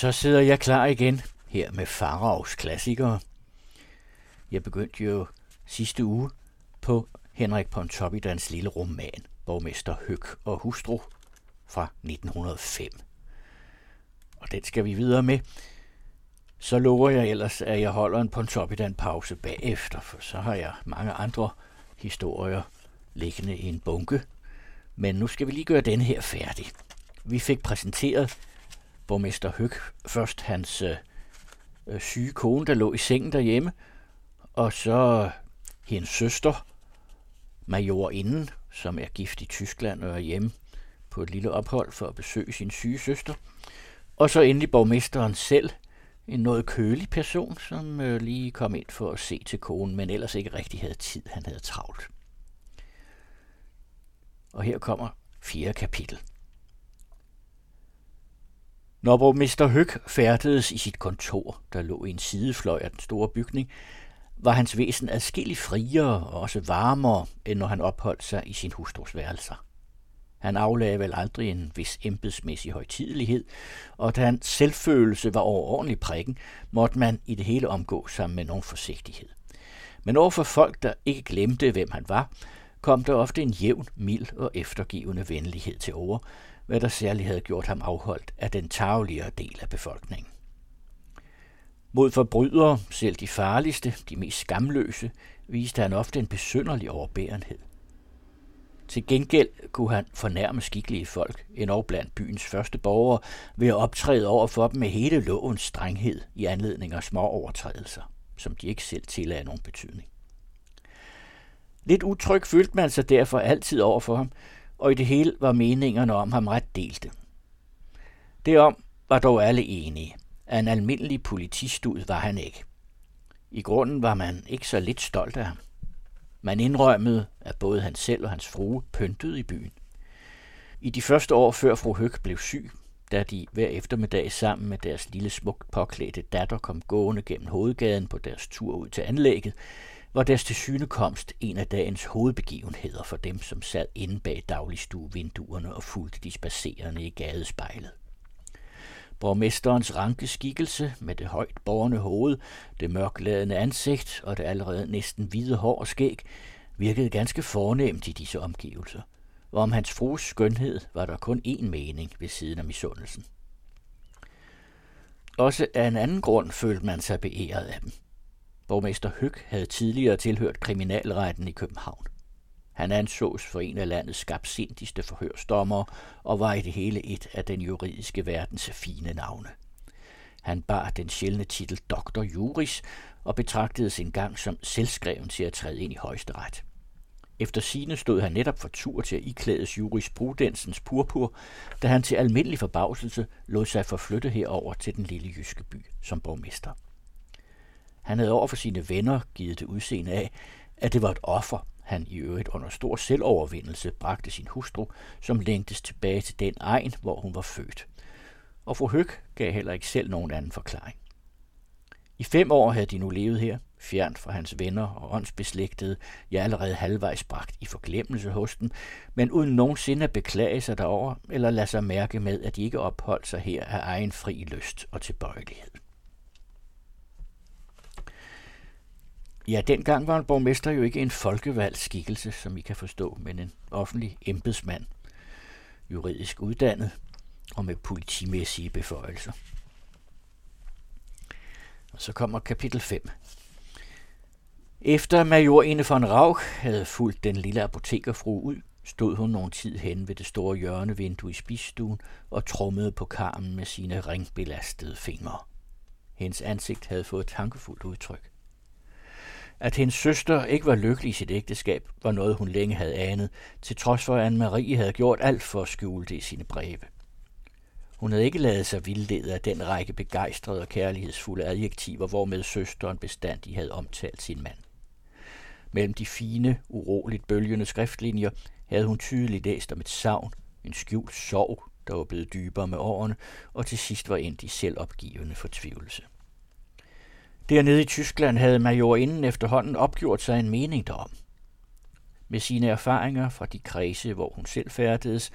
Så sidder jeg klar igen her med Faravs klassikere. Jeg begyndte jo sidste uge på Henrik Pontoppidans lille roman, Borgmester Høg og Hustru fra 1905. Og den skal vi videre med. Så lover jeg ellers, at jeg holder en Pontoppidan pause bagefter, for så har jeg mange andre historier liggende i en bunke. Men nu skal vi lige gøre den her færdig. Vi fik præsenteret borgmester Høg først hans øh, øh, syge kone, der lå i sengen derhjemme, og så øh, hendes søster, majorinden, som er gift i Tyskland og er hjemme på et lille ophold for at besøge sin syge søster. Og så endelig borgmesteren selv, en noget kølig person, som øh, lige kom ind for at se til konen, men ellers ikke rigtig havde tid, han havde travlt. Og her kommer fjerde kapitel. Når borgmester Høg færdedes i sit kontor, der lå i en sidefløj af den store bygning, var hans væsen adskilligt friere og også varmere, end når han opholdt sig i sin hustrus værelser. Han aflagde vel aldrig en vis embedsmæssig højtidelighed, og da hans selvfølelse var overordentlig prikken, måtte man i det hele omgå sig med nogen forsigtighed. Men overfor folk, der ikke glemte, hvem han var, kom der ofte en jævn, mild og eftergivende venlighed til over, hvad der særligt havde gjort ham afholdt af den tagligere del af befolkningen. Mod forbrydere, selv de farligste, de mest skamløse, viste han ofte en besynderlig overbærenhed. Til gengæld kunne han fornærme skikkelige folk, endog blandt byens første borgere, ved at optræde over for dem med hele lovens strenghed i anledning af små overtrædelser, som de ikke selv tillagde nogen betydning. Lidt utryg følte man sig derfor altid over for ham, og i det hele var meningerne om ham ret delte. Derom var dog alle enige, at en almindelig politistud var han ikke. I grunden var man ikke så lidt stolt af ham. Man indrømmede, at både han selv og hans frue pyntede i byen. I de første år før fru Høg blev syg, da de hver eftermiddag sammen med deres lille smukt påklædte datter kom gående gennem hovedgaden på deres tur ud til anlægget, var deres tilsynekomst en af dagens hovedbegivenheder for dem, som sad inde bag dagligstuevinduerne og fulgte de spacerende i gadespejlet. Borgmesterens ranke skikkelse med det højt borne hoved, det mørkladende ansigt og det allerede næsten hvide hår og skæg virkede ganske fornemt i disse omgivelser. Og om hans frues skønhed var der kun én mening ved siden af misundelsen. Også af en anden grund følte man sig beæret af dem. Borgmester Høg havde tidligere tilhørt kriminalretten i København. Han ansås for en af landets skabsindigste forhørsdommer og var i det hele et af den juridiske verdens fine navne. Han bar den sjældne titel Dr. Juris og betragtedes engang som selvskreven til at træde ind i højesteret. Efter sine stod han netop for tur til at iklædes jurisprudensens purpur, da han til almindelig forbavselse lod sig forflytte herover til den lille jyske by som borgmester. Han havde over for sine venner givet det udseende af, at det var et offer, han i øvrigt under stor selvovervindelse bragte sin hustru, som længtes tilbage til den egen, hvor hun var født. Og fru Høg gav heller ikke selv nogen anden forklaring. I fem år havde de nu levet her, fjernt fra hans venner og åndsbeslægtede, ja allerede halvvejs bragt i forglemmelse hos dem, men uden nogensinde at beklage sig derover eller lade sig mærke med, at de ikke opholdt sig her af egen fri lyst og tilbøjelighed. Ja, dengang var en borgmester jo ikke en folkevalgt skikkelse, som I kan forstå, men en offentlig embedsmand, juridisk uddannet og med politimæssige beføjelser. Og så kommer kapitel 5. Efter major Ine von Rauch havde fulgt den lille apotekerfru ud, stod hun nogen tid hen ved det store hjørnevindue i spisstuen og trummede på karmen med sine ringbelastede fingre. Hendes ansigt havde fået et tankefuldt udtryk. At hendes søster ikke var lykkelig i sit ægteskab, var noget, hun længe havde anet, til trods for, at Anne-Marie havde gjort alt for at skjule det i sine breve. Hun havde ikke lavet sig vildlede af den række begejstrede og kærlighedsfulde adjektiver, hvormed søsteren bestandig havde omtalt sin mand. Mellem de fine, uroligt bølgende skriftlinjer havde hun tydeligt læst om et savn, en skjult sorg, der var blevet dybere med årene, og til sidst var endt i selvopgivende fortvivlelse. Dernede i Tyskland havde majorinden efterhånden opgjort sig en mening derom. Med sine erfaringer fra de kredse, hvor hun selv færdedes,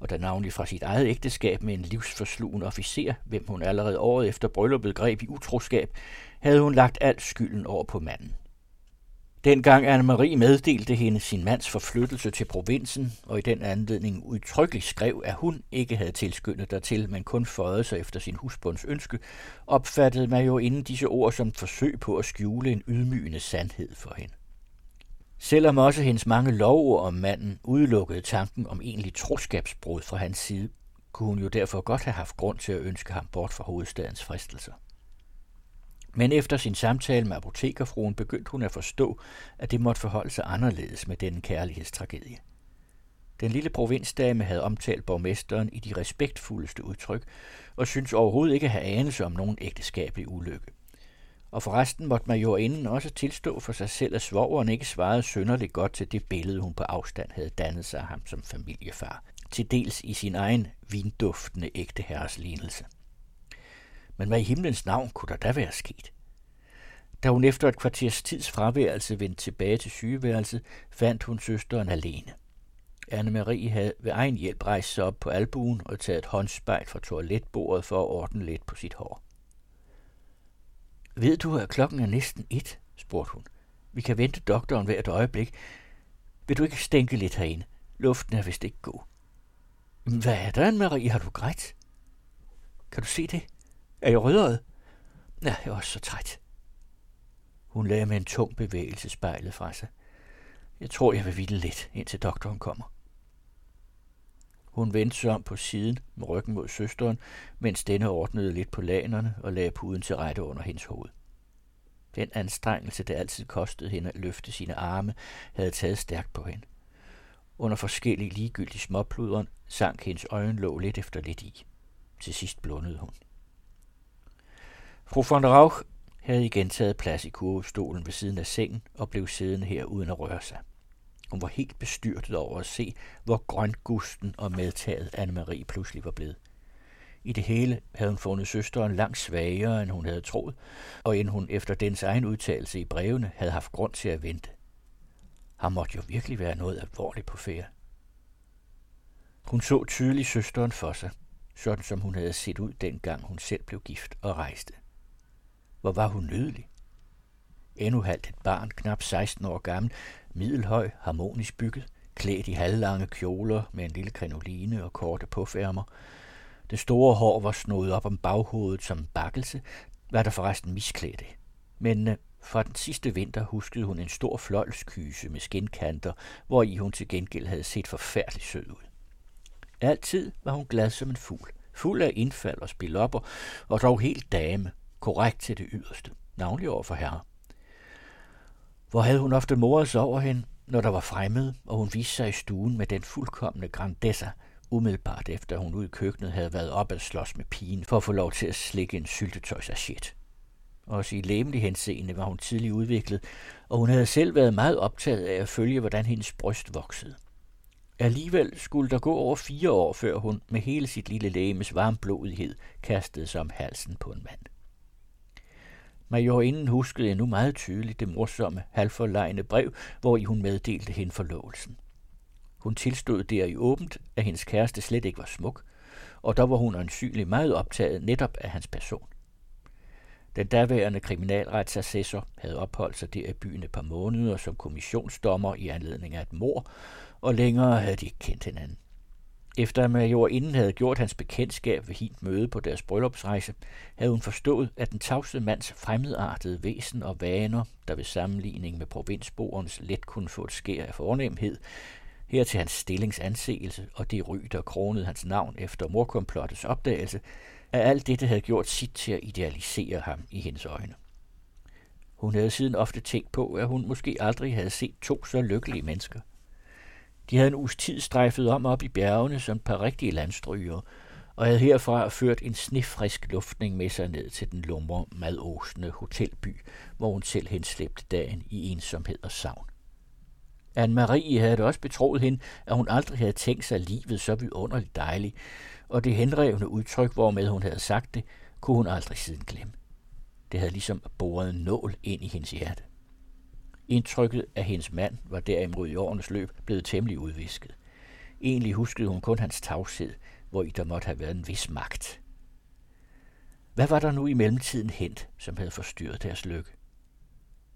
og da navnlig fra sit eget ægteskab med en livsforslugen officer, hvem hun allerede året efter brylluppet greb i utroskab, havde hun lagt al skylden over på manden. Dengang Anne-Marie meddelte hende sin mands forflyttelse til provinsen, og i den anledning udtrykkeligt skrev, at hun ikke havde tilskyndet dertil, men kun føjede sig efter sin husbunds ønske, opfattede man jo inden disse ord som et forsøg på at skjule en ydmygende sandhed for hende. Selvom også hendes mange lovord om manden udelukkede tanken om egentlig troskabsbrud fra hans side, kunne hun jo derfor godt have haft grund til at ønske ham bort fra hovedstadens fristelser. Men efter sin samtale med apotekerfruen begyndte hun at forstå, at det måtte forholde sig anderledes med denne kærlighedstragedie. Den lille provinsdame havde omtalt borgmesteren i de respektfuldeste udtryk, og syntes overhovedet ikke at have anelse om nogen ægteskabelig ulykke. Og forresten måtte majorinden også tilstå for sig selv, at svogeren ikke svarede sønderligt godt til det billede, hun på afstand havde dannet sig af ham som familiefar, til dels i sin egen vinduftende ægte herres lignelse. Men hvad i himlens navn kunne der da være sket? Da hun efter et kvarters tids fraværelse vendte tilbage til sygeværelset, fandt hun søsteren alene. Anne-Marie havde ved egen hjælp rejst sig op på albuen og taget et håndspejl fra toiletbordet for at ordne lidt på sit hår. Ved du, at klokken er næsten et? spurgte hun. Vi kan vente doktoren hvert øjeblik. Vil du ikke stænke lidt herinde? Luften er vist ikke god. Hvad er der, Anne-Marie? Har du grædt? Kan du se det? Er I rødret? Ja, jeg er også så træt. Hun lagde med en tung bevægelse spejlet fra sig. Jeg tror, jeg vil hvile lidt, indtil doktoren kommer. Hun vendte sig om på siden med ryggen mod søsteren, mens denne ordnede lidt på lanerne og lagde puden til rette under hendes hoved. Den anstrengelse, det altid kostede hende at løfte sine arme, havde taget stærkt på hende. Under forskellige ligegyldige småpluderen sank hendes øjenlåg lidt efter lidt i. Til sidst blundede hun. Fru von Rauch havde igen taget plads i kurvestolen ved siden af sengen og blev siddende her uden at røre sig. Hun var helt bestyrtet over at se, hvor grøngusten og medtaget Anne-Marie pludselig var blevet. I det hele havde hun fundet søsteren langt svagere, end hun havde troet, og end hun efter dens egen udtalelse i brevene havde haft grund til at vente. Han måtte jo virkelig være noget alvorligt på færre. Hun så tydeligt søsteren for sig, sådan som hun havde set ud dengang hun selv blev gift og rejste. Hvor var hun nydelig. Endnu halvt et barn, knap 16 år gammel, middelhøj, harmonisk bygget, klædt i halvlange kjoler med en lille krinoline og korte påfærmer. Det store hår var snået op om baghovedet som bakkelse, var der forresten misklædte. Men øh, fra den sidste vinter huskede hun en stor fløjlskyse med skinkanter, hvor i hun til gengæld havde set forfærdeligt sød ud. Altid var hun glad som en fugl, fuld af indfald og spilopper, og dog helt dame, korrekt til det yderste, navnlig over for herre. Hvor havde hun ofte moret sig over hende, når der var fremmed, og hun viste sig i stuen med den fuldkommende grandessa, umiddelbart efter hun ud i køkkenet havde været op at slås med pigen for at få lov til at slikke en syltetøjsachet. Også i læmelig henseende var hun tidligt udviklet, og hun havde selv været meget optaget af at følge, hvordan hendes bryst voksede. Alligevel skulle der gå over fire år, før hun med hele sit lille lægemes varmblodighed kastede sig om halsen på en mand. Majorinden huskede endnu meget tydeligt det morsomme, halvforlegne brev, hvor i hun meddelte hende forlovelsen. Hun tilstod der i åbent, at hendes kæreste slet ikke var smuk, og der var hun ansynlig meget optaget netop af hans person. Den daværende kriminalretsassessor havde opholdt sig der i byen et par måneder som kommissionsdommer i anledning af et mor, og længere havde de ikke kendt hinanden. Efter at major inden havde gjort hans bekendtskab ved hint møde på deres bryllupsrejse, havde hun forstået, at den tavse mands fremmedartede væsen og vaner, der ved sammenligning med provinsboerens let kunne få et skær af fornemhed, her til hans stillingsanseelse og det ry, der kronede hans navn efter morkomplottets opdagelse, at alt dette havde gjort sit til at idealisere ham i hendes øjne. Hun havde siden ofte tænkt på, at hun måske aldrig havde set to så lykkelige mennesker – de havde en uges tid strejfet om op i bjergene som et par rigtige landstryger, og havde herfra ført en snefrisk luftning med sig ned til den lumre, madosende hotelby, hvor hun selv henslæbte dagen i ensomhed og savn. Anne-Marie havde det også betroet hende, at hun aldrig havde tænkt sig livet så vidunderligt dejligt, og det henrevne udtryk, hvormed hun havde sagt det, kunne hun aldrig siden glemme. Det havde ligesom boret en nål ind i hendes hjerte. Indtrykket af hendes mand var derimod i årenes løb blevet temmelig udvisket. Egentlig huskede hun kun hans tavshed, hvor i der måtte have været en vis magt. Hvad var der nu i mellemtiden hent, som havde forstyrret deres lykke?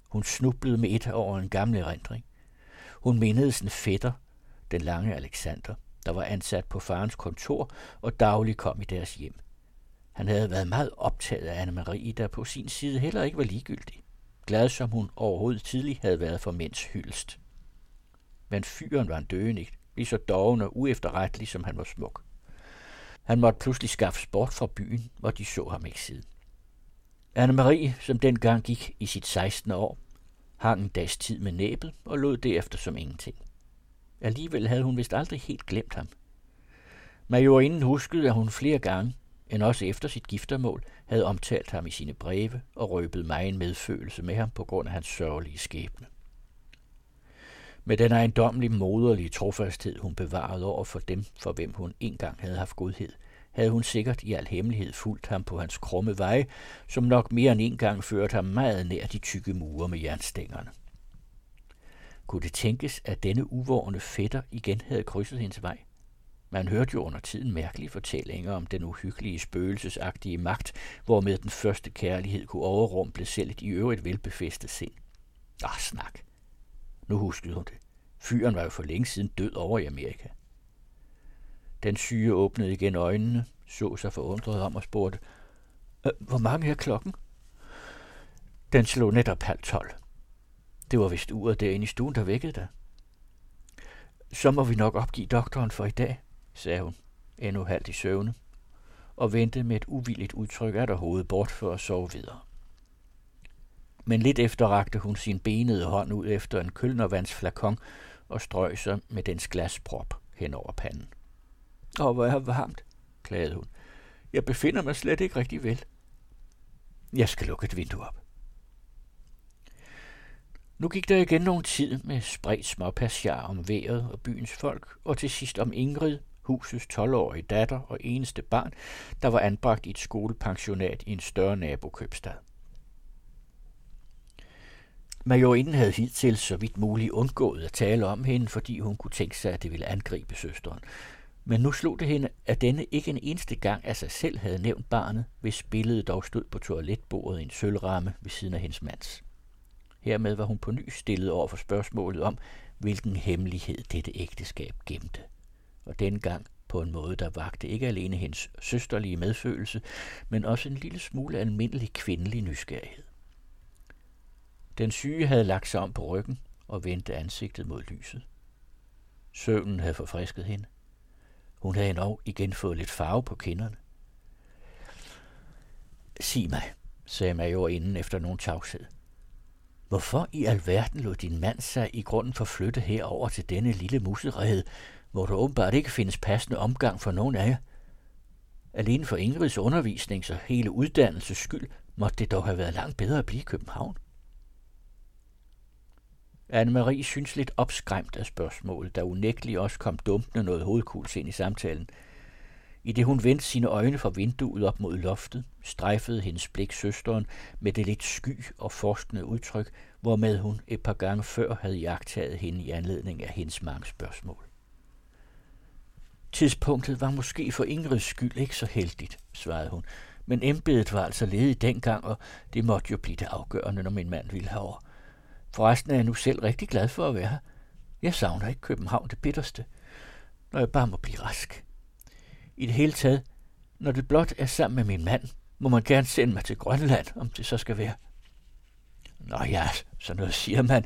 Hun snublede med et over en gammel erindring. Hun mindede sin fætter, den lange Alexander, der var ansat på farens kontor og dagligt kom i deres hjem. Han havde været meget optaget af Anne-Marie, der på sin side heller ikke var ligegyldig. Glad som hun overhovedet tidlig havde været for mænds hyldest. Men fyren var en døende, lige så doven og uefterrettelig, som han var smuk. Han måtte pludselig skaffe sport fra byen, hvor de så ham ikke siden. Anne-Marie, som dengang gik i sit 16. år, hang en dags tid med næbet og lod derefter som ingenting. Alligevel havde hun vist aldrig helt glemt ham. Majorinden huskede, at hun flere gange, end også efter sit giftermål, havde omtalt ham i sine breve og røbet mig en medfølelse med ham på grund af hans sørgelige skæbne. Med den ejendomlige moderlige trofasthed, hun bevarede over for dem, for hvem hun engang havde haft godhed, havde hun sikkert i al hemmelighed fulgt ham på hans krumme veje, som nok mere end en gang førte ham meget nær de tykke mure med jernstængerne. Kunne det tænkes, at denne uvårende fætter igen havde krydset hendes vej? Man hørte jo under tiden mærkelige fortællinger om den uhyggelige spøgelsesagtige magt, hvormed den første kærlighed kunne overrumple selv et i øvrigt velbefæstet sind. Ah, snak. Nu huskede hun det. Fyren var jo for længe siden død over i Amerika. Den syge åbnede igen øjnene, så sig forundret om og spurgte, øh, hvor mange er klokken? Den slog netop halv tolv. Det var vist uret derinde i stuen, der vækkede dig. Så må vi nok opgive doktoren for i dag, sagde hun, endnu halvt i søvne, og vendte med et uvilligt udtryk af der hovedet bort for at sove videre. Men lidt efter rakte hun sin benede hånd ud efter en kølnervandsflakon og strøg sig med dens glasprop hen over panden. Åh, hvor er varmt, klagede hun. Jeg befinder mig slet ikke rigtig vel. Jeg skal lukke et vindue op. Nu gik der igen nogen tid med spredt småpassiar om vejret og byens folk, og til sidst om Ingrid, husets 12-årige datter og eneste barn, der var anbragt i et skolepensionat i en større nabokøbstad. Majorinden havde hidtil så vidt muligt undgået at tale om hende, fordi hun kunne tænke sig, at det ville angribe søsteren. Men nu slog det hende, at denne ikke en eneste gang af sig selv havde nævnt barnet, hvis billedet dog stod på toiletbordet i en sølvramme ved siden af hendes mands. Hermed var hun på ny stillet over for spørgsmålet om, hvilken hemmelighed dette ægteskab gemte. Og dengang på en måde, der vagte ikke alene hendes søsterlige medfølelse, men også en lille smule almindelig kvindelig nysgerrighed. Den syge havde lagt sig om på ryggen og vendte ansigtet mod lyset. Søvnen havde forfrisket hende. Hun havde endnu igen fået lidt farve på kinderne. Sig mig, sagde major inden efter nogen tavshed. Hvorfor i alverden lod din mand sig i grunden forflytte herover til denne lille musserede, hvor der åbenbart ikke findes passende omgang for nogen af jer? Alene for Ingrids undervisning og hele uddannelses skyld måtte det dog have været langt bedre at blive i København. Anne-Marie synes lidt opskræmt af spørgsmålet, der unægteligt også kom dumpende noget hovedkuls ind i samtalen. I det hun vendte sine øjne fra vinduet op mod loftet, strejfede hendes blik søsteren med det lidt sky og forskende udtryk, hvormed hun et par gange før havde jagtaget hende i anledning af hendes mange spørgsmål. Tidspunktet var måske for Ingrids skyld ikke så heldigt, svarede hun, men embedet var altså ledigt dengang, og det måtte jo blive det afgørende, når min mand ville herover. Forresten er jeg nu selv rigtig glad for at være her. Jeg savner ikke København det bitterste, når jeg bare må blive rask. I det hele taget, når det blot er sammen med min mand, må man gerne sende mig til Grønland, om det så skal være. Nå ja, så noget siger man.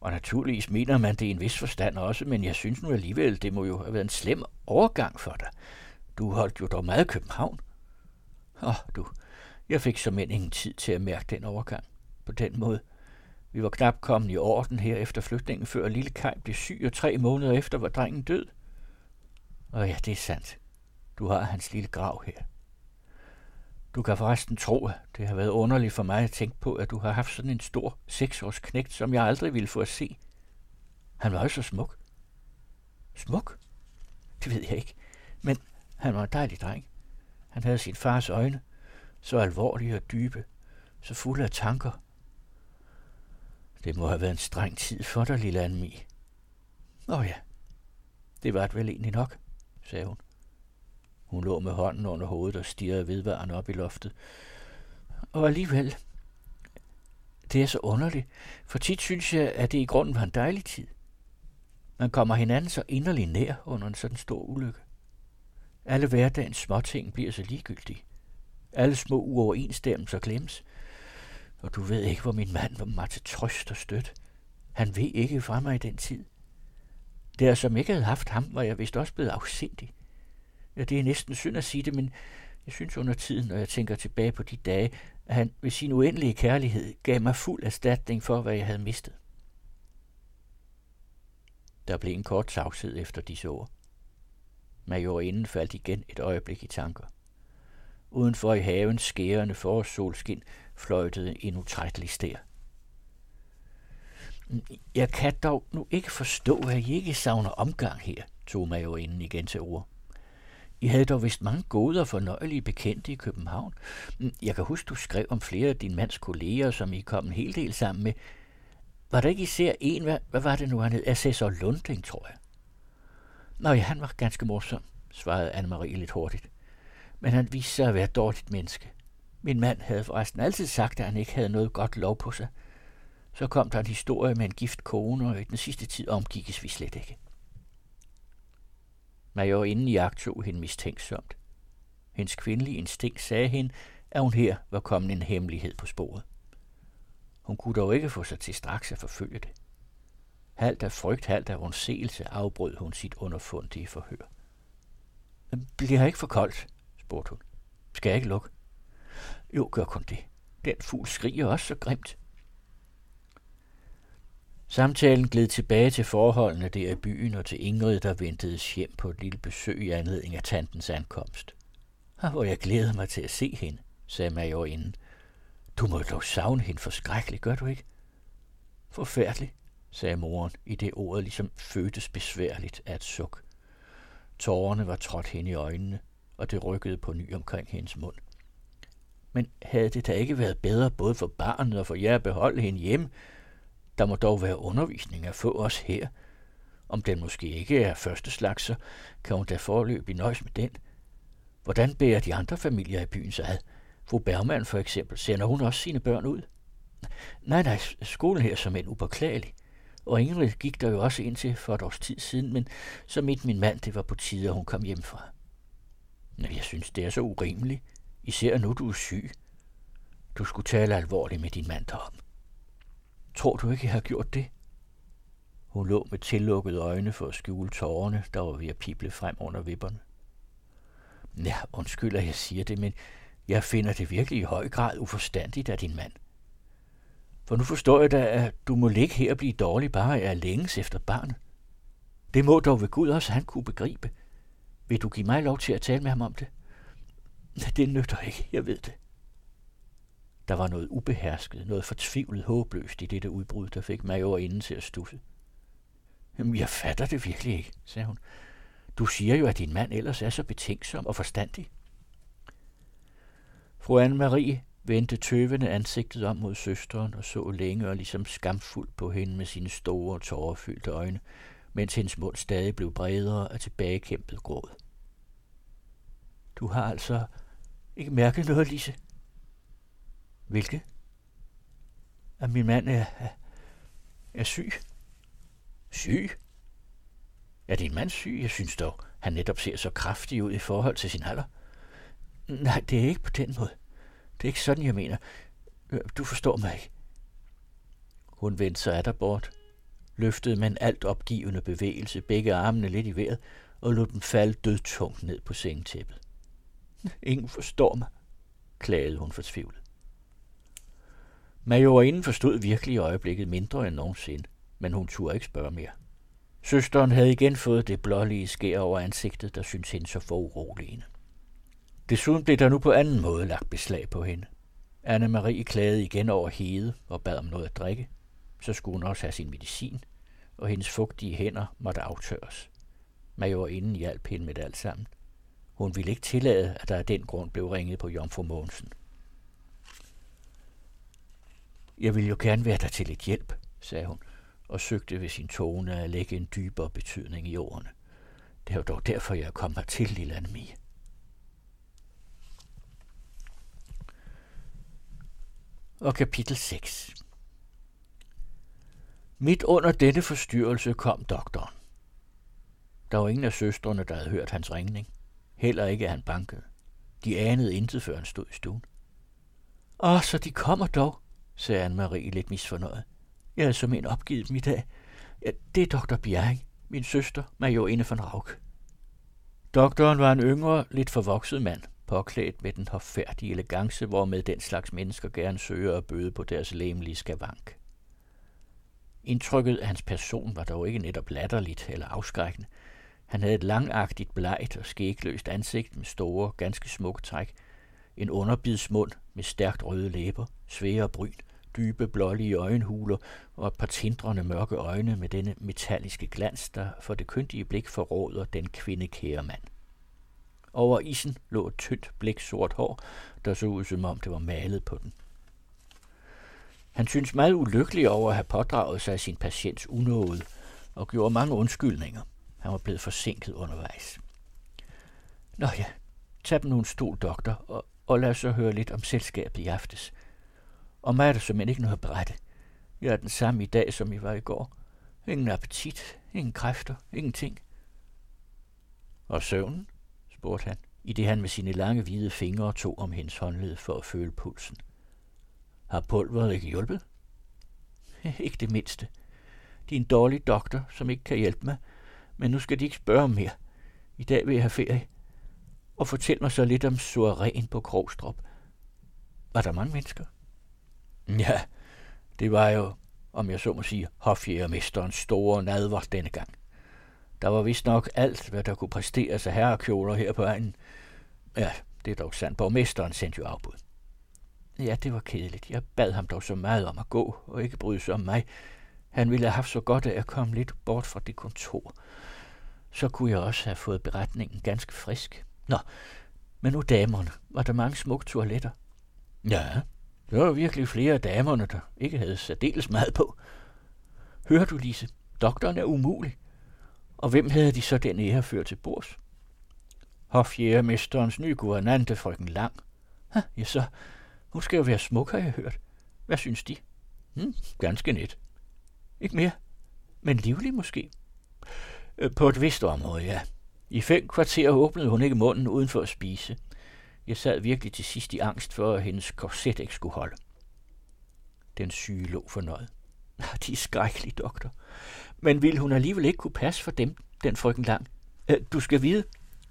Og naturligvis mener man det i en vis forstand også, men jeg synes nu alligevel, det må jo have været en slem overgang for dig. Du holdt jo dog meget i København. Åh, oh, du, jeg fik som ingen tid til at mærke den overgang. På den måde – vi var knap kommet i orden her efter flytningen, før lille Kai blev syg, og tre måneder efter var drengen død. Og ja, det er sandt. Du har hans lille grav her. Du kan forresten tro, at det har været underligt for mig at tænke på, at du har haft sådan en stor seksårs knægt, som jeg aldrig ville få at se. Han var jo så smuk. Smuk? Det ved jeg ikke. Men han var en dejlig dreng. Han havde sin fars øjne, så alvorlige og dybe, så fulde af tanker, det må have været en streng tid for dig, lille Anmi. Åh ja, Det var det vel egentlig nok, sagde hun. Hun lå med hånden under hovedet og stirrede vedvarende op i loftet. Og alligevel, det er så underligt, for tit synes jeg, at det i grunden var en dejlig tid. Man kommer hinanden så inderlig nær under en sådan stor ulykke. Alle hverdagens småting bliver så ligegyldige. Alle små uoverensstemmelser glemmes. Og du ved ikke, hvor min mand var mig til trøst og støt. Han ved ikke fra mig i den tid. Der som ikke havde haft ham, var jeg vist også blevet afsindig. Ja, det er næsten synd at sige det, men jeg synes under tiden, når jeg tænker tilbage på de dage, at han ved sin uendelige kærlighed gav mig fuld erstatning for, hvad jeg havde mistet. Der blev en kort tavshed efter disse ord. Majorinden faldt igen et øjeblik i tanker. Udenfor i havens skærende forårssolskin fløjtede en utrættelig stær. Jeg kan dog nu ikke forstå, at I ikke savner omgang her, tog majorinden igen til ord. I havde dog vist mange gode og fornøjelige bekendte i København. Mm, jeg kan huske, du skrev om flere af din mands kolleger, som I kom en hel del sammen med. Var der ikke især en, hvad, hvad var det nu, han hed? Assessor Lunding, tror jeg. Nå ja, han var ganske morsom, svarede Anne-Marie lidt hurtigt. Men han viste sig at være et dårligt menneske. Min mand havde forresten altid sagt, at han ikke havde noget godt lov på sig. Så kom der en historie med en gift kone, og i den sidste tid omgikkes vi slet ikke. Majorinden jagtog hende mistænksomt. Hendes kvindelige instinkt sagde hende, at hun her var kommet en hemmelighed på sporet. Hun kunne dog ikke få sig til straks at forfølge det. Halvt af frygt, halvt af undseelse afbrød hun sit underfundige forhør. Bliver ikke for koldt? spurgte hun. Skal jeg ikke lukke? Jo, gør kun det. Den fugl skriger også så grimt. Samtalen gled tilbage til forholdene der i byen og til Ingrid, der ventedes hjem på et lille besøg i anledning af tantens ankomst. Ah, hvor jeg glæder mig til at se hende, sagde majorinden. Du må dog savne hende forskrækkeligt, gør du ikke? Forfærdeligt, sagde moren, i det ordet ligesom fødtes besværligt af et suk. Tårerne var trådt hende i øjnene, og det rykkede på ny omkring hendes mund. Men havde det da ikke været bedre både for barnet og for jer at beholde hende hjemme, der må dog være undervisning at få os her. Om den måske ikke er første slags, så kan hun da forløb i nøjes med den. Hvordan bærer de andre familier i byen sig ad? Fru Bergmann for eksempel, sender hun også sine børn ud? Nej, nej, skolen her som en upåklagelig. Og Ingrid gik der jo også ind til for et års tid siden, men så midt min mand, det var på tide, at hun kom hjem fra. Jeg synes, det er så urimeligt. Især nu, du er syg. Du skulle tale alvorligt med din mand derom. Tror du ikke, jeg har gjort det? Hun lå med tillukkede øjne for at skjule tårerne, der var ved at pible frem under vipperne. Ja, undskyld, at jeg siger det, men jeg finder det virkelig i høj grad uforstandigt af din mand. For nu forstår jeg da, at du må ligge her og blive dårlig bare af længes efter barnet. Det må dog ved Gud også han kunne begribe. Vil du give mig lov til at tale med ham om det? Det nytter ikke, jeg ved det. Der var noget ubehersket, noget fortvivlet håbløst i dette udbrud, der fik inden til at stusse. Jamen, jeg fatter det virkelig ikke, sagde hun. Du siger jo, at din mand ellers er så betænksom og forstandig. Fru Anne-Marie vendte tøvende ansigtet om mod søsteren og så længe og ligesom skamfuldt på hende med sine store, tårerfyldte øjne, mens hendes mund stadig blev bredere og tilbagekæmpet gråd. Du har altså ikke mærket noget, Lise, hvilke? At min mand er, er, er syg. Syg? Er din mand syg? Jeg synes dog, han netop ser så kraftig ud i forhold til sin alder. Nej, det er ikke på den måde. Det er ikke sådan, jeg mener. Øh, du forstår mig ikke. Hun vendte sig af der bort, løftede med en alt opgivende bevægelse begge armene lidt i vejret og lod dem falde dødtungt ned på sengetæppet. Ingen forstår mig, klagede hun fortvivlet. Majorinden forstod virkelig i øjeblikket mindre end nogensinde, men hun turde ikke spørge mere. Søsteren havde igen fået det blålige skær over ansigtet, der syntes hende så foruroligende. Desuden blev der nu på anden måde lagt beslag på hende. Anne-Marie klagede igen over hede og bad om noget at drikke. Så skulle hun også have sin medicin, og hendes fugtige hænder måtte aftørres. Majorinden hjalp hende med det alt sammen. Hun ville ikke tillade, at der af den grund blev ringet på Jomfru Mogensen. Jeg vil jo gerne være der til lidt hjælp, sagde hun, og søgte ved sin tone at lægge en dybere betydning i ordene. Det er jo dog derfor, jeg kom hertil, til, lille Annemie. Og kapitel 6 Midt under denne forstyrrelse kom doktoren. Der var ingen af søstrene, der havde hørt hans ringning. Heller ikke, at han bankede. De anede intet, før han stod i stuen. Åh, så de kommer dog, sagde Anne-Marie lidt misfornøjet. Jeg havde som en opgivet dem i dag. Ja, det er dr. Bjerring, min søster, majorinde von Rauk. Doktoren var en yngre, lidt forvokset mand, påklædt med den hoffærdige elegance, hvormed den slags mennesker gerne søger at bøde på deres læmelige skavank. Indtrykket af hans person var dog ikke netop latterligt eller afskrækkende. Han havde et langagtigt, blegt og skægløst ansigt med store, ganske smukke træk, en underbidsmund med stærkt røde læber, svære bryn, dybe blålige øjenhuler og et par tindrende mørke øjne med denne metalliske glans, der for det kyndige blik forråder den kvindekære mand. Over isen lå et tyndt blik sort hår, der så ud som om det var malet på den. Han syntes meget ulykkelig over at have pådraget sig sin patients unåde og gjorde mange undskyldninger. Han var blevet forsinket undervejs. Nå ja, tag dem nu en stol, doktor, og, og lad os så høre lidt om selskabet i aftes. Og mig er der simpelthen ikke noget at berette. Jeg er den samme i dag, som I var i går. Ingen appetit, ingen kræfter, ingenting. Og søvnen? spurgte han, i det han med sine lange hvide fingre tog om hendes håndled for at føle pulsen. Har pulveret ikke hjulpet? ikke det mindste. De er en dårlig doktor, som ikke kan hjælpe mig, men nu skal de ikke spørge mere. I dag vil jeg have ferie. Og fortæl mig så lidt om soireen på Krogstrup. Var der mange mennesker? Ja, det var jo, om jeg så må sige, hofjægermesterens store nadver denne gang. Der var vist nok alt, hvad der kunne præsteres af herrekjoler her på egen. Ja, det er dog sandt. Borgmesteren sendte jo afbud. Ja, det var kedeligt. Jeg bad ham dog så meget om at gå, og ikke bryde sig om mig. Han ville have haft så godt af at komme lidt bort fra det kontor. Så kunne jeg også have fået beretningen ganske frisk. Nå, men nu damerne. Var der mange smukke toiletter? Ja, der var virkelig flere af damerne, der ikke havde særdeles meget på. Hører du, Lise? Doktoren er umulig. Og hvem havde de så den ære ført til bords? Hofjægermesterens nye guvernante, frøken Lang. Ha, ja, så. Hun skal jo være smuk, har jeg hørt. Hvad synes de? Hmm, ganske net. Ikke mere, men livlig måske. Øh, på et vist område, ja. I fem kvarter åbnede hun ikke munden uden for at spise. Jeg sad virkelig til sidst i angst for, at hendes korset ikke skulle holde. Den syge lå fornøjet. De er skrækkelige, doktor. Men ville hun alligevel ikke kunne passe for dem, den frygten lang? Du skal vide,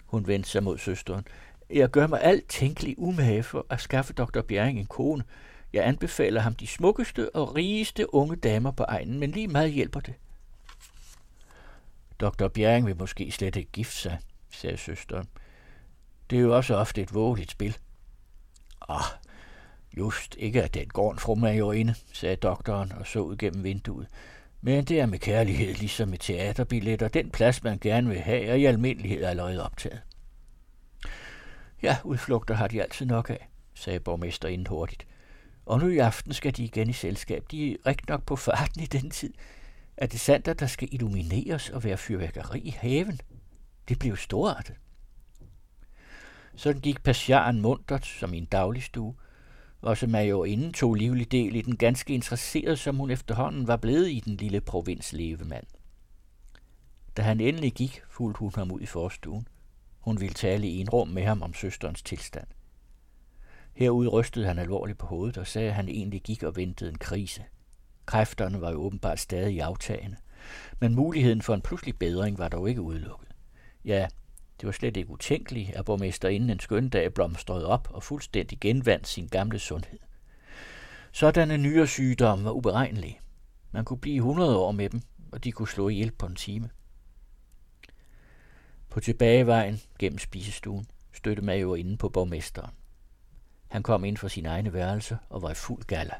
hun vendte sig mod søsteren. Jeg gør mig alt tænkelig umage for at skaffe doktor Bjerring en kone. Jeg anbefaler ham de smukkeste og rigeste unge damer på egnen, men lige meget hjælper det. Dr. Bjerring vil måske slet ikke gifte sig, sagde søsteren. Det er jo også ofte et vågeligt spil. Ah, just ikke at den gården fru majorinde, sagde doktoren og så ud gennem vinduet. Men det er med kærlighed, ligesom med teaterbilletter. Den plads, man gerne vil have, er i almindelighed allerede optaget. Ja, udflugter har de altid nok af, sagde borgmesteren hurtigt. Og nu i aften skal de igen i selskab. De er rigtig nok på farten i den tid. Er det sandt, at der skal illumineres og være fyrværkeri i haven? Det bliver storartet. Sådan gik passiaren muntert som i en dagligstue. Også majorinden tog livlig del i den ganske interesseret, som hun efterhånden var blevet i den lille provins levemand. Da han endelig gik, fulgte hun ham ud i forstuen. Hun ville tale i en rum med ham om søsterens tilstand. Herude rystede han alvorligt på hovedet og sagde, at han egentlig gik og ventede en krise. Kræfterne var jo åbenbart stadig aftagende, men muligheden for en pludselig bedring var dog ikke udelukket. Ja, det var slet ikke utænkeligt, at borgmesterinden en skøn dag blomstrede op og fuldstændig genvandt sin gamle sundhed. Sådanne nyere sygdomme var uberegnelige. Man kunne blive 100 år med dem, og de kunne slå ihjel på en time. På tilbagevejen gennem spisestuen støtte inde på borgmesteren. Han kom ind fra sin egne værelse og var i fuld galla.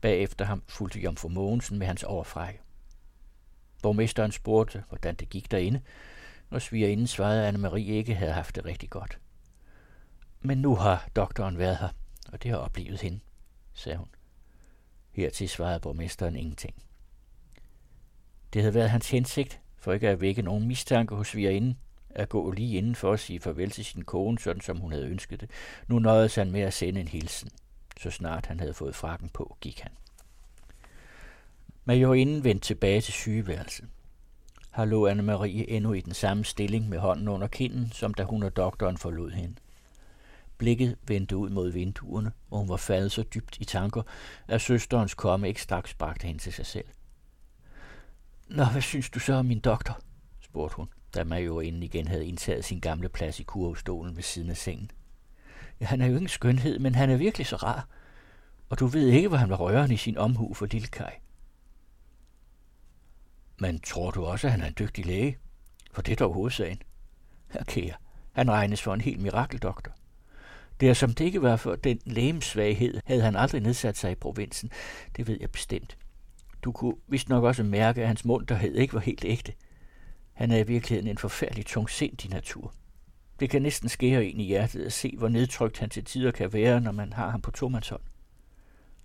Bagefter ham fulgte Jomfru Mogensen med hans overfrække. Borgmesteren spurgte, hvordan det gik derinde, og svigerinden svarede, at Anne-Marie ikke havde haft det rigtig godt. Men nu har doktoren været her, og det har oplevet hende, sagde hun. Hertil svarede borgmesteren ingenting. Det havde været hans hensigt, for ikke at vække nogen mistanke hos svigerinden, at gå lige inden for at sige farvel til sin kone, sådan som hun havde ønsket det. Nu nøjede han med at sende en hilsen. Så snart han havde fået frakken på, gik han. Majorinden vendte tilbage til sygeværelset. Her lå Anne-Marie endnu i den samme stilling med hånden under kinden, som da hun og doktoren forlod hende. Blikket vendte ud mod vinduerne, og hun var faldet så dybt i tanker, at søsterens komme ikke straks bragte hende til sig selv. Nå, hvad synes du så om min doktor? spurgte hun, da majorinden igen havde indtaget sin gamle plads i kurvstolen ved siden af sengen. Ja, han er jo ingen skønhed, men han er virkelig så rar. Og du ved ikke, hvor han var rørende i sin omhu for lille Kai. Men tror du også, at han er en dygtig læge? For det er dog hovedsagen. Her kære, han regnes for en helt mirakeldoktor. Det er som det ikke var for den lægemsvaghed, havde han aldrig nedsat sig i provinsen. Det ved jeg bestemt. Du kunne vist nok også mærke, at hans munterhed ikke var helt ægte. Han er i virkeligheden en forfærdelig tungsindig natur. Det kan næsten skære ind i hjertet at se, hvor nedtrykt han til tider kan være, når man har ham på tomandshånd.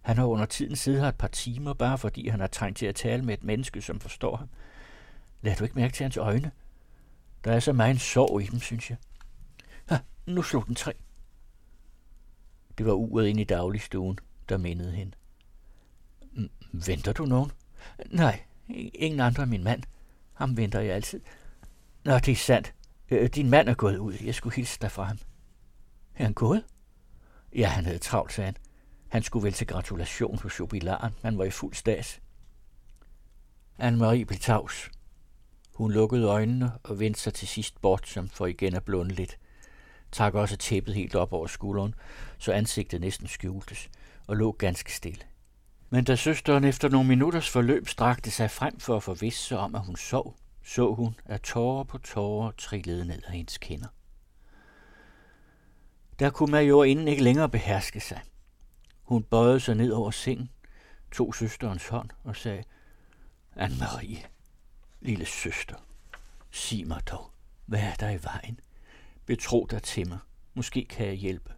Han har under tiden siddet her et par timer, bare fordi han har trængt til at tale med et menneske, som forstår ham. Lad du ikke mærke til hans øjne? Der er så meget sorg i dem, synes jeg. Ha, nu slog den tre. Det var uret ind i dagligstuen, der mindede hende. Venter du nogen? Nej, ingen andre end min mand. Ham venter jeg altid. Nå, det er sandt. Øh, din mand er gået ud. Jeg skulle hilse dig fra ham. Er han gået? Ja, han havde travlt, sagde han. Han skulle vel til gratulation hos jubilaren. Han var i fuld stas. Anne-Marie blev tavs. Hun lukkede øjnene og vendte sig til sidst bort, som for igen at blunde lidt. Trak også tæppet helt op over skulderen, så ansigtet næsten skjultes, og lå ganske stille. Men da søsteren efter nogle minutters forløb strakte sig frem for at forvisse sig om, at hun sov, så hun, at tårer på tårer trillede ned ad hendes kinder. Der kunne majorinden ikke længere beherske sig. Hun bøjede sig ned over sengen, tog søsterens hånd og sagde, Anne-Marie, lille søster, sig mig dog, hvad er der i vejen? Betro dig til mig. Måske kan jeg hjælpe.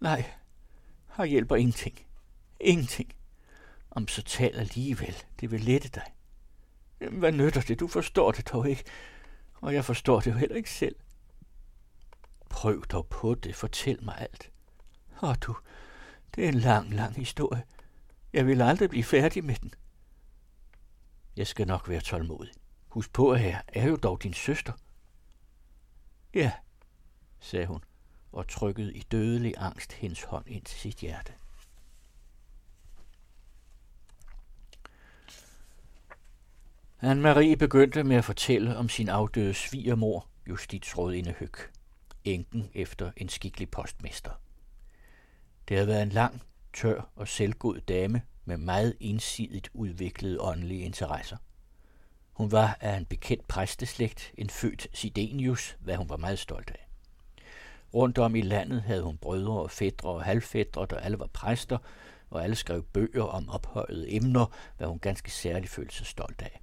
Nej, her hjælper ingenting. Ingenting. Om så tal alligevel. Det vil lette dig. Jamen, hvad nytter det? Du forstår det dog ikke. Og jeg forstår det jo heller ikke selv. Prøv dog på det. Fortæl mig alt. Åh du, det er en lang, lang historie. Jeg vil aldrig blive færdig med den. Jeg skal nok være tålmodig. Husk på, at her er jo dog din søster. Ja, sagde hun og trykkede i dødelig angst hendes hånd ind til sit hjerte. Anne-Marie begyndte med at fortælle om sin afdøde svigermor, justitsrådinde Høg, enken efter en skikkelig postmester. Det havde været en lang, tør og selvgod dame med meget ensidigt udviklede åndelige interesser. Hun var af en bekendt præsteslægt, en født Sidenius, hvad hun var meget stolt af. Rundt om i landet havde hun brødre og fædre og halvfædre, der alle var præster, og alle skrev bøger om ophøjede emner, hvad hun ganske særligt følte sig stolt af.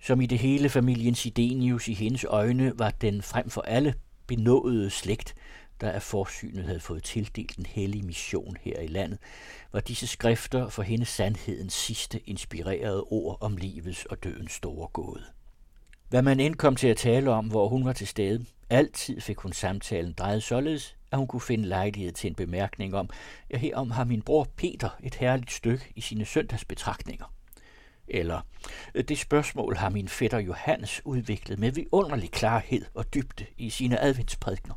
Som i det hele familien Sidenius i hendes øjne var den frem for alle benåede slægt, der af forsynet havde fået tildelt en hellig mission her i landet, var disse skrifter for hendes sandhedens sidste inspirerede ord om livets og dødens store gåde. Hvad man end kom til at tale om, hvor hun var til stede, altid fik hun samtalen drejet således, at hun kunne finde lejlighed til en bemærkning om, at herom har min bror Peter et herligt stykke i sine søndagsbetragtninger. Eller, det spørgsmål har min fætter Johannes udviklet med vidunderlig klarhed og dybde i sine adventsprædikner.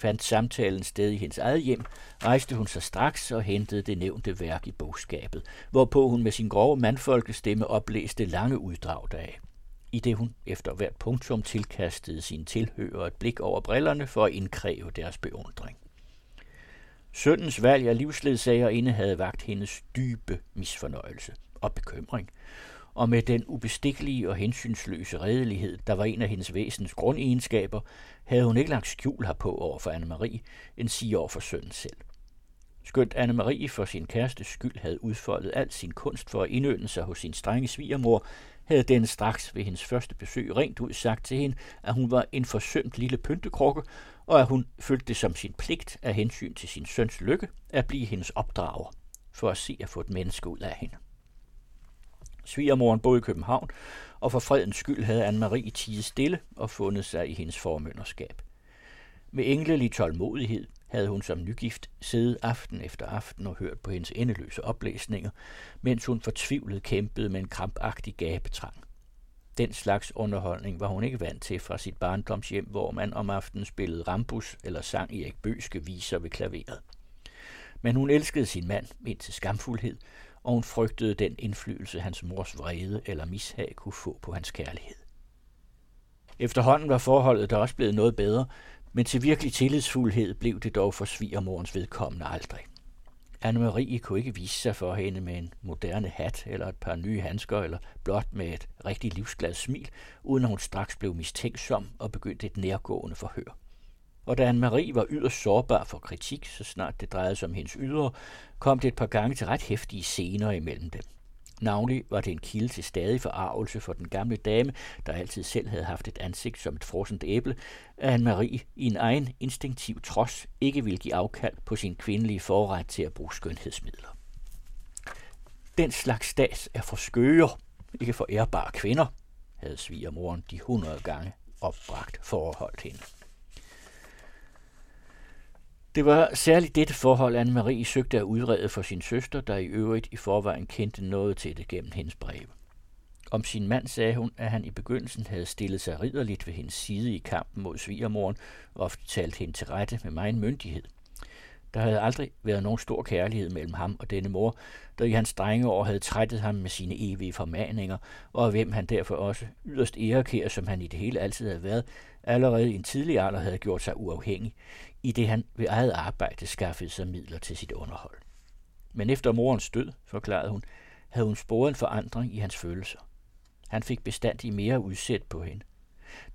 Fandt samtalen sted i hendes eget hjem, rejste hun sig straks og hentede det nævnte værk i bogskabet, hvorpå hun med sin grove mandfolkestemme oplæste lange uddrag deraf i det hun efter hvert punktum tilkastede sine tilhører et blik over brillerne for at indkræve deres beundring. Søndens valg af livsledsagerinde havde vagt hendes dybe misfornøjelse og bekymring, og med den ubestikkelige og hensynsløse redelighed, der var en af hendes væsens grundegenskaber, havde hun ikke lagt skjul herpå over for Anne-Marie, end sige over for sønnen selv. Skønt Anne-Marie for sin kærestes skyld havde udfoldet al sin kunst for at indønde sig hos sin strenge svigermor, havde den straks ved hendes første besøg rent ud sagt til hende, at hun var en forsømt lille pyntekrukke, og at hun følte det som sin pligt af hensyn til sin søns lykke at blive hendes opdrager, for at se at få et menneske ud af hende. Svigermoren boede i København, og for fredens skyld havde Anne-Marie tiget stille og fundet sig i hendes formønderskab. Med englelig tålmodighed havde hun som nygift siddet aften efter aften og hørt på hendes endeløse oplæsninger, mens hun fortvivlet kæmpede med en krampagtig gabetrang. Den slags underholdning var hun ikke vant til fra sit barndomshjem, hvor man om aftenen spillede rambus eller sang Erik Bøske viser ved klaveret. Men hun elskede sin mand indtil skamfuldhed, og hun frygtede den indflydelse, hans mors vrede eller mishag kunne få på hans kærlighed. Efterhånden var forholdet der også blevet noget bedre, men til virkelig tillidsfuldhed blev det dog for svigermorens vedkommende aldrig. Anne-Marie kunne ikke vise sig for hende med en moderne hat eller et par nye handsker eller blot med et rigtig livsglad smil, uden at hun straks blev mistænksom og begyndte et nærgående forhør. Og da Anne-Marie var yderst sårbar for kritik, så snart det drejede sig om hendes ydre, kom det et par gange til ret hæftige scener imellem dem. Navnlig var det en kilde til stadig forarvelse for den gamle dame, der altid selv havde haft et ansigt som et frosent æble, at Anne-Marie i en egen instinktiv trods ikke ville give afkald på sin kvindelige forret til at bruge skønhedsmidler. Den slags stats er for skøre, ikke for ærbare kvinder, havde svigermoren de hundrede gange opbragt forholdt hende. Det var særligt dette forhold, Anne-Marie søgte at udrede for sin søster, der i øvrigt i forvejen kendte noget til det gennem hendes breve. Om sin mand sagde hun, at han i begyndelsen havde stillet sig ridderligt ved hendes side i kampen mod svigermoren og ofte talt hende til rette med meget myndighed. Der havde aldrig været nogen stor kærlighed mellem ham og denne mor, der i hans strenge år havde trættet ham med sine evige formaninger, og af hvem han derfor også, yderst ærekær, som han i det hele altid havde været, allerede i en tidlig alder havde gjort sig uafhængig, i det han ved eget arbejde skaffede sig midler til sit underhold. Men efter morens død, forklarede hun, havde hun sporet en forandring i hans følelser. Han fik bestandig mere udsæt på hende.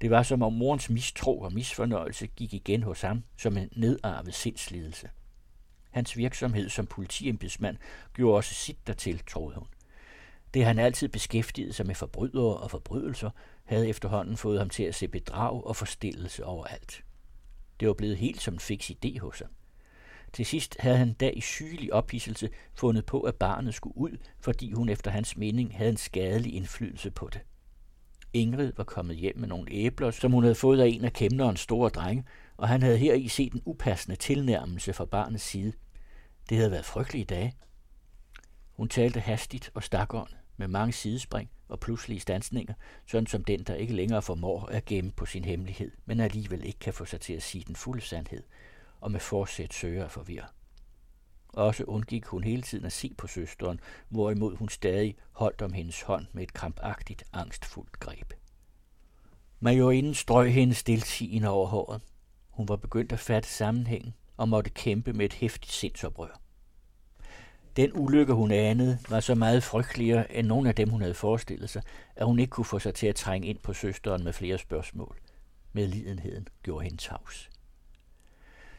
Det var som om morens mistro og misfornøjelse gik igen hos ham som en nedarvet sindslidelse. Hans virksomhed som politiembedsmand gjorde også sit dertil, troede hun. Det han altid beskæftigede sig med forbrydere og forbrydelser, havde efterhånden fået ham til at se bedrag og forstillelse overalt. Det var blevet helt som en fix idé hos ham. Til sidst havde han da i sygelig ophidselse fundet på, at barnet skulle ud, fordi hun efter hans mening havde en skadelig indflydelse på det. Ingrid var kommet hjem med nogle æbler, som hun havde fået af en af kæmnerens store drenge, og han havde heri set en upassende tilnærmelse fra barnets side. Det havde været frygtelige dage. Hun talte hastigt og stakåndet, med mange sidespring og pludselige stansninger, sådan som den, der ikke længere formår at gemme på sin hemmelighed, men alligevel ikke kan få sig til at sige den fulde sandhed, og med forsæt søger at forvirre. Også undgik hun hele tiden at se på søsteren, hvorimod hun stadig holdt om hendes hånd med et krampagtigt, angstfuldt greb. Majorinden strøg hende stiltigende over håret. Hun var begyndt at fatte sammenhængen og måtte kæmpe med et hæftigt sindsoprør. Den ulykke, hun anede, var så meget frygteligere end nogen af dem, hun havde forestillet sig, at hun ikke kunne få sig til at trænge ind på søsteren med flere spørgsmål. Medlidenheden gjorde hende tavs.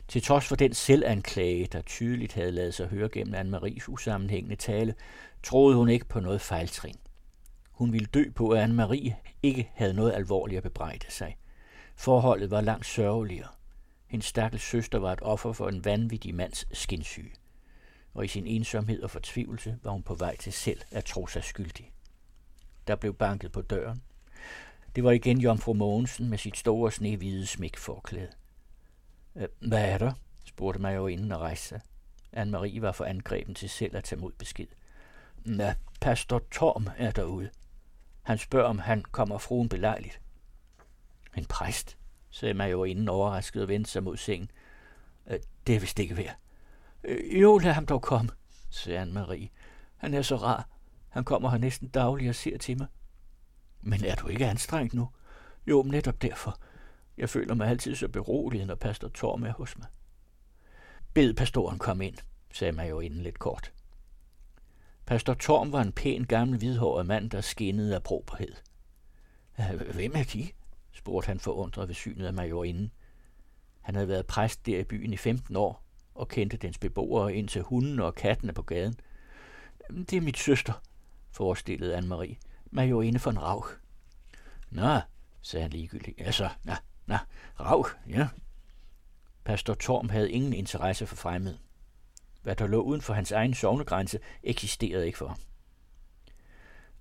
Til trods for den selvanklage, der tydeligt havde lavet sig høre gennem Anne-Maries usammenhængende tale, troede hun ikke på noget fejltrin. Hun ville dø på, at Anne-Marie ikke havde noget alvorligt at bebrejde sig. Forholdet var langt sørgeligere. Hendes stakkels søster var et offer for en vanvittig mands skinsyge og i sin ensomhed og fortvivlelse var hun på vej til selv at tro sig skyldig. Der blev banket på døren. Det var igen Jomfru Mogensen med sit store snehvide smækforklæde. Øh, hvad er der? spurgte mig jo inden og rejste sig. Anne-Marie var for angreben til selv at tage mod besked. Ja, pastor Torm er derude. Han spørger, om han kommer fruen belejligt. En præst, sagde majorinden overrasket og vendte sig mod sengen. Øh, det er vist ikke værd. Øh, jo, lad ham dog komme, sagde Anne-Marie. Han er så rar. Han kommer her næsten dagligt og ser til mig. Men er du ikke anstrengt nu? Jo, netop derfor. Jeg føler mig altid så beroliget, når pastor Torm er hos mig. Bed pastoren kom ind, sagde majorinden lidt kort. Pastor Torm var en pæn gammel hvidhåret mand, der skinnede af properhed. Hvem er de? spurgte han forundret ved synet af majorinden. Han havde været præst der i byen i 15 år, og kendte dens beboere indtil hunden og kattene på gaden. Det er mit søster, forestillede Anne-Marie. majo inde for en Rauch. Nå, sagde han ligegyldigt. Altså, nå, nå, Rauch, ja. Pastor Torm havde ingen interesse for fremmed. Hvad der lå uden for hans egen sovnegrænse, eksisterede ikke for ham.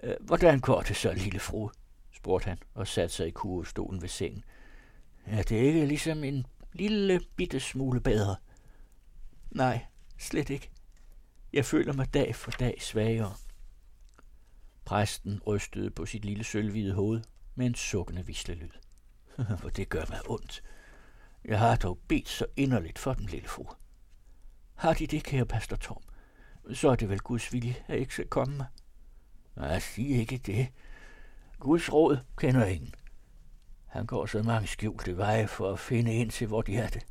Øh, hvordan går det så, lille fru? spurgte han og satte sig i kurvestolen ved sengen. Er det ikke ligesom en lille bitte smule bedre? Nej, slet ikke. Jeg føler mig dag for dag svagere. Præsten rystede på sit lille sølvhvide hoved med en sukkende vislelyd. For det gør mig ondt. Jeg har dog bedt så inderligt for den lille fru. Har de det, kære pastor Tom? Så er det vel Guds vilje, at jeg ikke skal komme mig. Nej, sig ikke det. Guds råd kender ingen. Han går så mange skjulte veje for at finde ind til, hvor de er det.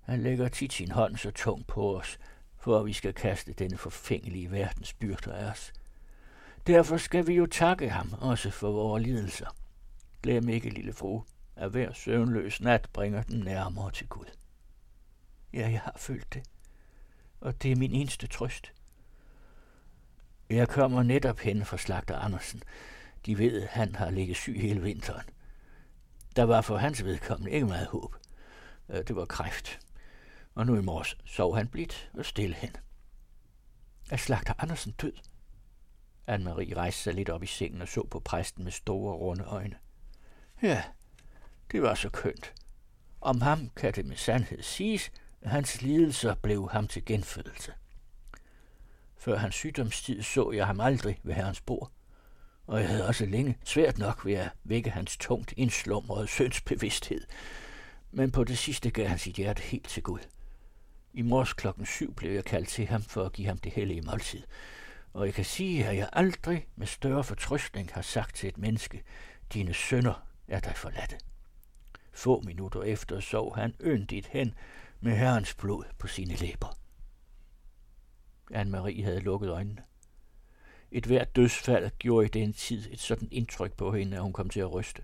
Han lægger tit sin hånd så tung på os, for at vi skal kaste denne forfængelige verdens byrder af os. Derfor skal vi jo takke ham også for vores lidelser. Glem ikke, lille fru, at hver søvnløs nat bringer den nærmere til Gud. Ja, jeg har følt det, og det er min eneste trøst. Jeg kommer netop hen fra slagter Andersen. De ved, at han har ligget syg hele vinteren. Der var for hans vedkommende ikke meget håb. Øh, det var kræft. Og nu i morges sov han blidt og stille hen. Er slagter Andersen død? Anne-Marie rejste sig lidt op i sengen og så på præsten med store, runde øjne. Ja, det var så kønt. Om ham kan det med sandhed siges, at hans lidelser blev ham til genfødelse. Før hans sygdomstid så jeg ham aldrig ved herrens bord, og jeg havde også længe svært nok ved at vække hans tungt indslumrede sønsbevidsthed. Men på det sidste gav han sit hjerte helt til Gud. I morges klokken syv blev jeg kaldt til ham for at give ham det hellige måltid, og jeg kan sige, at jeg aldrig med større fortrystning har sagt til et menneske, dine sønner er dig forladte. Få minutter efter sov han yndigt hen med herrens blod på sine læber. Anne-Marie havde lukket øjnene. Et hvert dødsfald gjorde i den tid et sådan indtryk på hende, at hun kom til at ryste.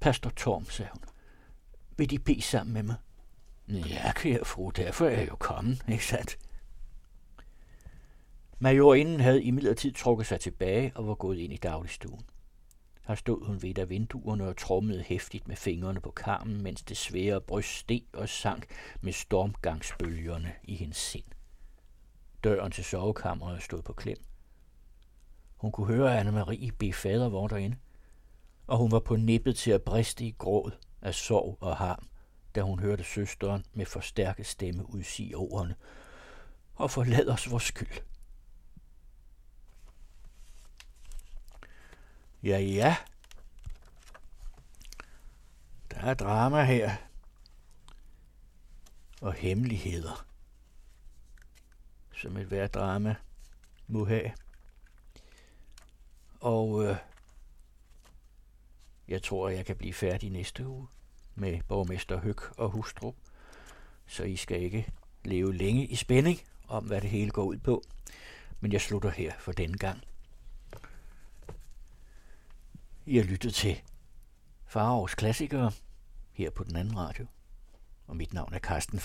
Pastor Torm, sagde hun, vil De bede sammen med mig? Ja, kære fru, derfor er jeg jo kommet, ikke sandt? Majorinden havde imidlertid trukket sig tilbage og var gået ind i dagligstuen. Her stod hun ved af vinduerne og trommede hæftigt med fingrene på karmen, mens det svære bryst steg og sank med stormgangsbølgerne i hendes sind. Døren til sovekammeret stod på klem. Hun kunne høre Anne-Marie bede fader vor derinde, og hun var på nippet til at briste i gråd af sorg og harm, da hun hørte søsteren med forstærket stemme udsige ordene, og forlad os vores skyld. Ja, ja. Der er drama her. Og hemmeligheder. Som et hvert drama må have. Og øh, jeg tror, jeg kan blive færdig næste uge med borgmester Høg og hustru. Så I skal ikke leve længe i spænding om, hvad det hele går ud på. Men jeg slutter her for denne gang. I har lyttet til Farovs Klassikere her på den anden radio. Og mit navn er Carsten